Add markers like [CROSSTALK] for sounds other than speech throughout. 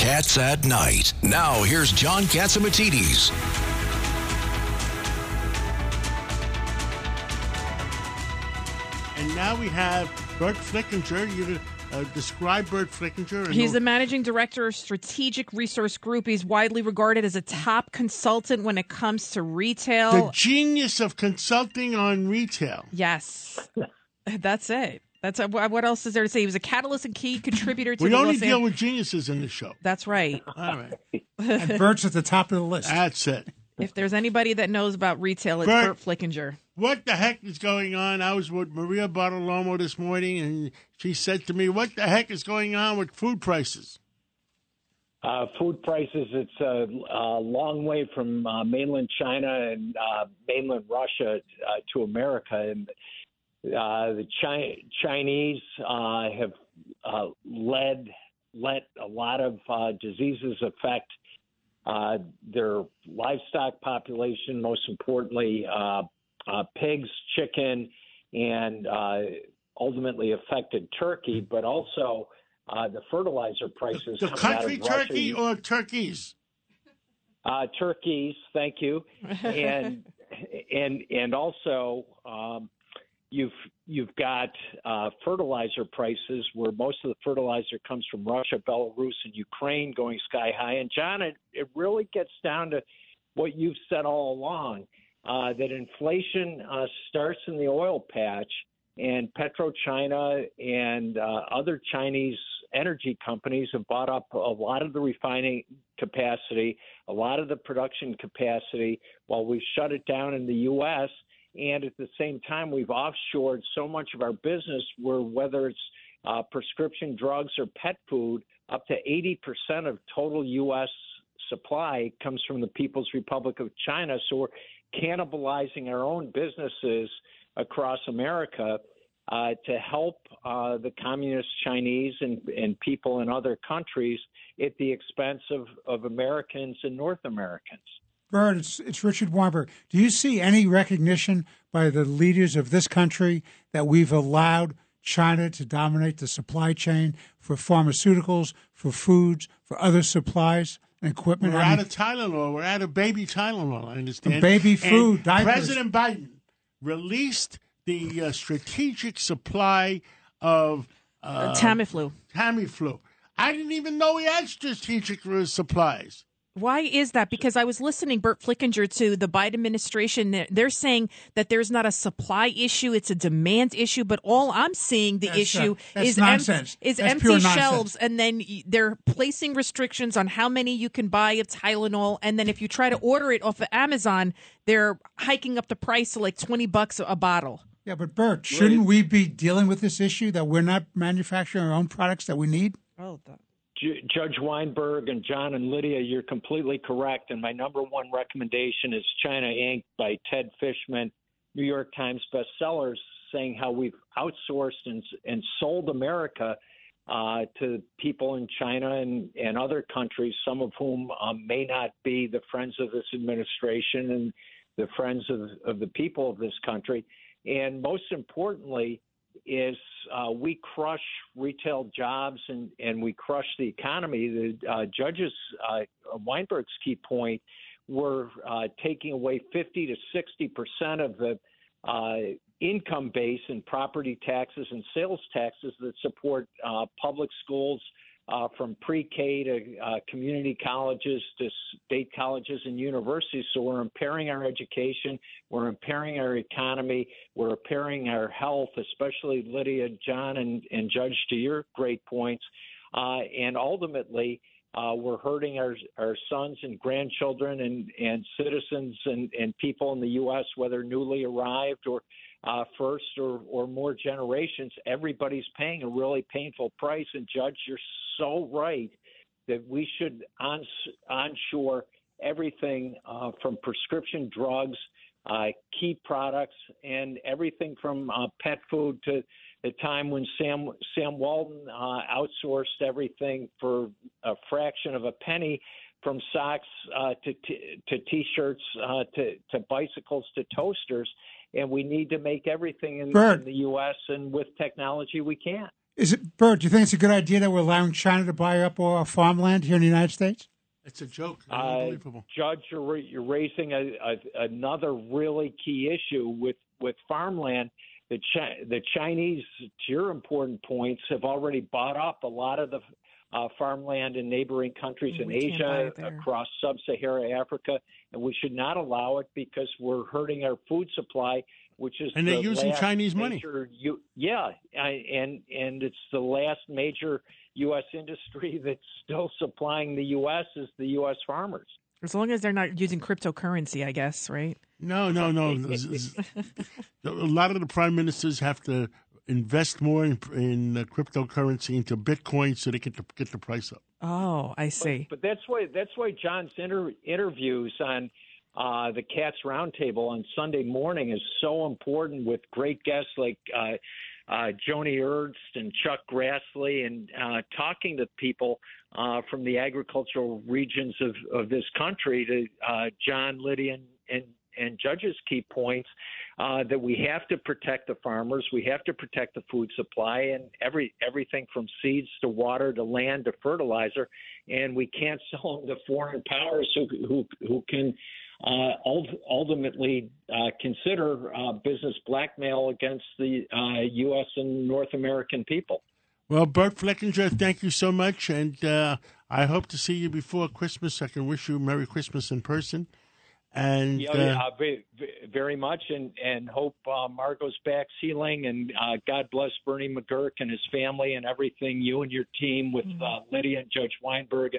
Cats at Night. Now, here's John Catsimatidis. And now we have Burt Flickinger. You uh, describe Burt Flickinger. and He's the managing director of Strategic Resource Group. He's widely regarded as a top consultant when it comes to retail. the genius of consulting on retail. yes, that's it. That's uh, what else is there to say? He was a catalyst and key contributor to the side. We the only Los deal An- with geniuses in the show. That's right. [LAUGHS] All right. And Burt's at the top of the list. That's it. If there's anybody that knows about retail, it's Burt. Burt Flickinger. What the heck is going on? I was with Maria Bartiromo this morning, and she said to me, What the heck is going on with food prices? Uh, food prices, it's a, a long way from uh, mainland China and uh, mainland Russia uh, to America. And uh, the Chi- Chinese uh, have uh, led let a lot of uh, diseases affect uh, their livestock population, most importantly, uh, uh, pigs, chicken, and uh, ultimately affected turkey, but also uh, the fertilizer prices. The coming country of Russia, turkey or turkeys? uh, turkeys, thank you, [LAUGHS] and and and also um, you've you've got uh, fertilizer prices where most of the fertilizer comes from Russia, Belarus, and Ukraine going sky high. And John, it, it really gets down to what you've said all along uh, that inflation uh, starts in the oil patch, and PetroChina and uh, other Chinese energy companies have bought up a lot of the refining capacity, a lot of the production capacity, while we've shut it down in the U.S. And at the same time, we've offshored so much of our business where whether it's uh, prescription drugs or pet food, up to 80% of total U.S. supply comes from the People's Republic of China. So we're cannibalizing our own businesses across America uh, to help uh, the communist Chinese and, and people in other countries at the expense of, of Americans and North Americans. Burt, it's, it's Richard Weinberg. Do you see any recognition by the leaders of this country that we've allowed China to dominate the supply chain for pharmaceuticals, for foods, for other supplies and equipment? We're I out of Tylenol. We're out of baby Tylenol, I understand. Baby And food, diapers. President Biden released the uh, strategic supply of uh, Tamiflu. Tamiflu. I didn't even know he had strategic supplies. Why is that? Because I was listening, Burt Flickinger, to the Biden administration. They're- They're saying that there's not a supply issue; it's a demand issue. But all I'm seeing the That's, issue that's is em- is That's empty shelves, and then they're placing restrictions on how many you can buy of Tylenol. And then if you try to order it off of Amazon, they're hiking up the price to like twenty bucks a bottle. yeah, but Burt, shouldn't we be dealing with this issue that we're not manufacturing our own products that we need? Oh, Ju- Judge Weinberg and John and Lydia, you're completely correct. And my number one recommendation is China Inc. by Ted Fishman, New York Times bestsellers, saying how we've outsourced and, and sold America uh, to people in China and, and other countries, some of whom um, may not be the friends of this administration and the friends of, of the people of this country. And most importantly, is uh, we crush retail jobs and, and we crush the economy. The uh, judges, uh, Weinberg's key point, were uh, taking away 50 to 60 percent of the uh, income base in property taxes and sales taxes that support uh, public schools. From pre-K to uh, community colleges to state colleges and universities, so we're impairing our education, we're impairing our economy, we're impairing our health, especially Lydia, John, and, and Judge, to your great points. Uh, and ultimately, uh, we're hurting our, our sons and grandchildren and, and citizens and, and people in the U.S., whether newly arrived or uh, first or, or more generations. Everybody's paying a really painful price. And, Judge, you're so right that we should on, onshore everything uh, from prescription drugs, uh, key products, and everything from uh, pet food to the time when Sam Sam Walton uh, outsourced everything for a fraction of a penny, from socks uh, to t- to t-shirts uh, to to bicycles to toasters, and we need to make everything in, in the U.S. and with technology we can. Is it Bert? Do you think it's a good idea that we're allowing China to buy up all our farmland here in the United States? It's a joke. Uh, Unbelievable. Judge, you're, you're raising a, a, another really key issue with with farmland the Chi- the Chinese, to your important points, have already bought up a lot of the uh, farmland in neighboring countries in Asia, across sub-Saharan Africa, and we should not allow it because we're hurting our food supply, which is and they're using Chinese money. major, You, yeah, I, and and it's the last major U.S. [LAUGHS] industry that's still supplying the U.S. is the U.S. farmers. As long as they're not using cryptocurrency, I guess, right? No, no, no. [LAUGHS] a lot of the prime ministers have to invest more in, in uh, cryptocurrency into Bitcoin so they can get the, get the price up. Oh, I see. But, but that's why that's why John's inter- interviews on uh, the Cats Roundtable on Sunday morning is so important with great guests like uh, uh, Joni Ernst and Chuck Grassley, and uh, talking to people uh, from the agricultural regions of, of this country to uh, John, Lydia, and, and and Judge's key points uh, that we have to protect the farmers, we have to protect the food supply, and every everything from seeds to water to land to fertilizer, and we can't [LAUGHS] sell them to foreign powers who who, who can. Uh, ultimately, uh, consider uh, business blackmail against the U.S. Uh, and North American people. Well, Burt Flickinger, thank you so much, and uh, I hope to see you before Christmas. I can wish you Merry Christmas in person. And yeah, uh, yeah very, very, much, and and hope uh, Margot's back sealing, and uh, God bless Bernie McGuirk and his family and everything. You and your team with uh, Lydia and Judge Weinberg.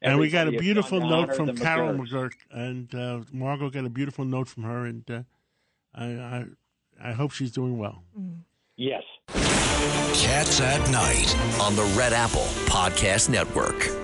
And we got a beautiful note from Carol McGuirk, and uh, Margot got a beautiful note from her, and uh, I, I I hope she's doing well. Mm. Yes. Cats at Night on the Red Apple Podcast Network.